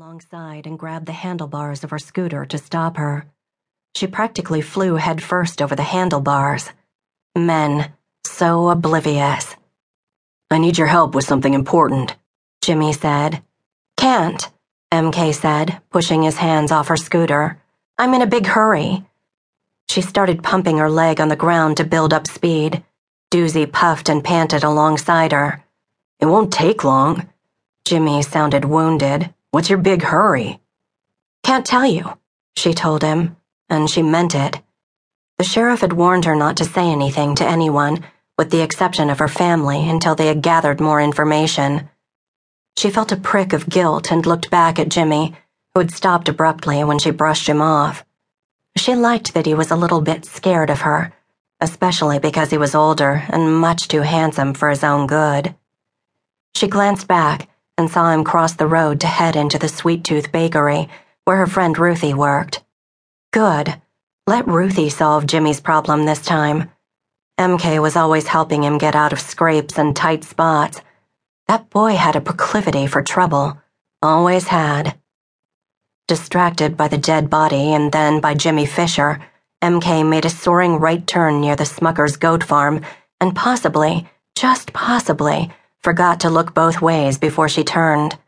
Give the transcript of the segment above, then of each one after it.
alongside and grabbed the handlebars of her scooter to stop her. She practically flew headfirst over the handlebars. Men, so oblivious. I need your help with something important, Jimmy said. Can't, MK said, pushing his hands off her scooter. I'm in a big hurry. She started pumping her leg on the ground to build up speed. Doozy puffed and panted alongside her. It won't take long. Jimmy sounded wounded. What's your big hurry? Can't tell you, she told him, and she meant it. The sheriff had warned her not to say anything to anyone, with the exception of her family, until they had gathered more information. She felt a prick of guilt and looked back at Jimmy, who had stopped abruptly when she brushed him off. She liked that he was a little bit scared of her, especially because he was older and much too handsome for his own good. She glanced back and saw him cross the road to head into the Sweet Tooth Bakery, where her friend Ruthie worked. Good. Let Ruthie solve Jimmy's problem this time. MK was always helping him get out of scrapes and tight spots. That boy had a proclivity for trouble. Always had. Distracted by the dead body and then by Jimmy Fisher, MK made a soaring right turn near the Smucker's goat farm and possibly, just possibly, forgot to look both ways before she turned.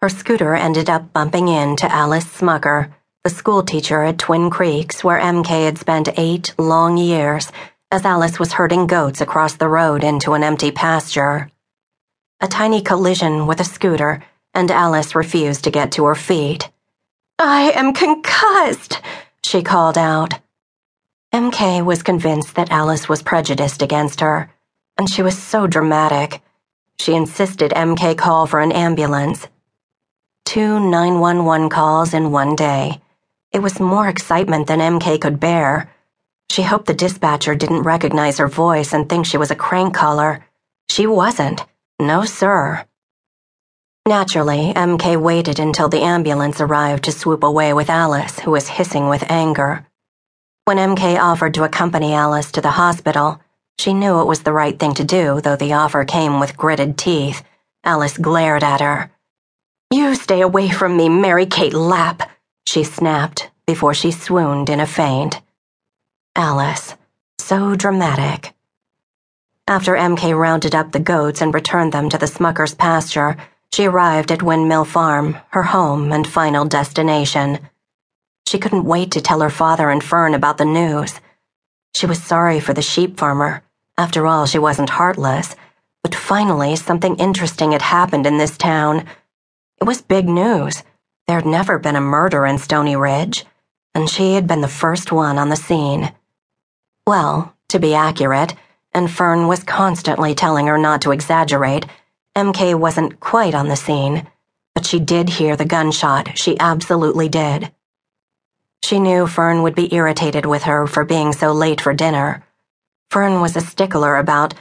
Her scooter ended up bumping into Alice Smucker, the schoolteacher at Twin Creeks, where MK had spent eight long years as Alice was herding goats across the road into an empty pasture. A tiny collision with a scooter, and Alice refused to get to her feet. I am concussed, she called out. MK was convinced that Alice was prejudiced against her, and she was so dramatic. She insisted MK call for an ambulance. Two 911 calls in one day. It was more excitement than MK could bear. She hoped the dispatcher didn't recognize her voice and think she was a crank caller. She wasn't. No, sir. Naturally, MK waited until the ambulance arrived to swoop away with Alice, who was hissing with anger. When MK offered to accompany Alice to the hospital, she knew it was the right thing to do, though the offer came with gritted teeth. Alice glared at her. You stay away from me, Mary Kate Lapp, she snapped before she swooned in a faint. Alice, so dramatic. After MK rounded up the goats and returned them to the Smucker's pasture, she arrived at Windmill Farm, her home and final destination. She couldn't wait to tell her father and Fern about the news. She was sorry for the sheep farmer. After all, she wasn't heartless. But finally, something interesting had happened in this town. It was big news. There had never been a murder in Stoney Ridge, and she had been the first one on the scene. Well, to be accurate, and Fern was constantly telling her not to exaggerate, MK wasn't quite on the scene, but she did hear the gunshot. She absolutely did. She knew Fern would be irritated with her for being so late for dinner. Fern was a stickler about,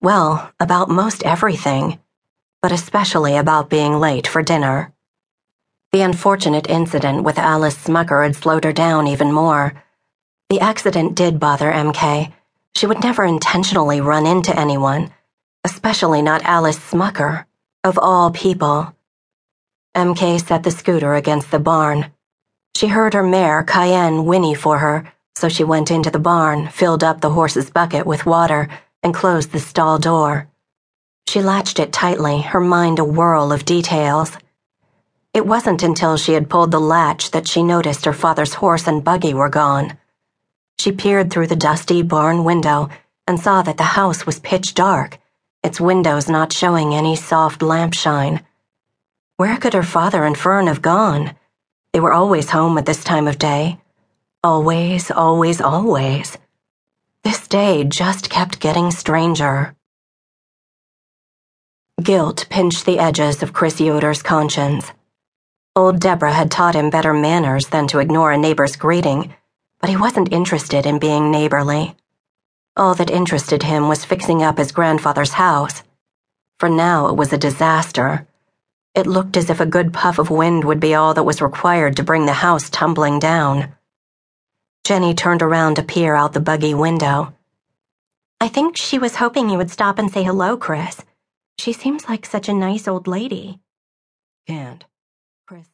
well, about most everything, but especially about being late for dinner. The unfortunate incident with Alice Smucker had slowed her down even more. The accident did bother MK. She would never intentionally run into anyone, especially not Alice Smucker, of all people. MK set the scooter against the barn. She heard her mare, Cayenne, whinny for her, so she went into the barn, filled up the horse's bucket with water, and closed the stall door. She latched it tightly, her mind a whirl of details. It wasn't until she had pulled the latch that she noticed her father's horse and buggy were gone. She peered through the dusty barn window and saw that the house was pitch dark, its windows not showing any soft lamp shine. Where could her father and Fern have gone? They were always home at this time of day. Always, always, always. This day just kept getting stranger. Guilt pinched the edges of Chris Yoder's conscience. Old Deborah had taught him better manners than to ignore a neighbor's greeting, but he wasn't interested in being neighborly. All that interested him was fixing up his grandfather's house. For now, it was a disaster. It looked as if a good puff of wind would be all that was required to bring the house tumbling down. Jenny turned around to peer out the buggy window. I think she was hoping you would stop and say hello, Chris. She seems like such a nice old lady. Can't.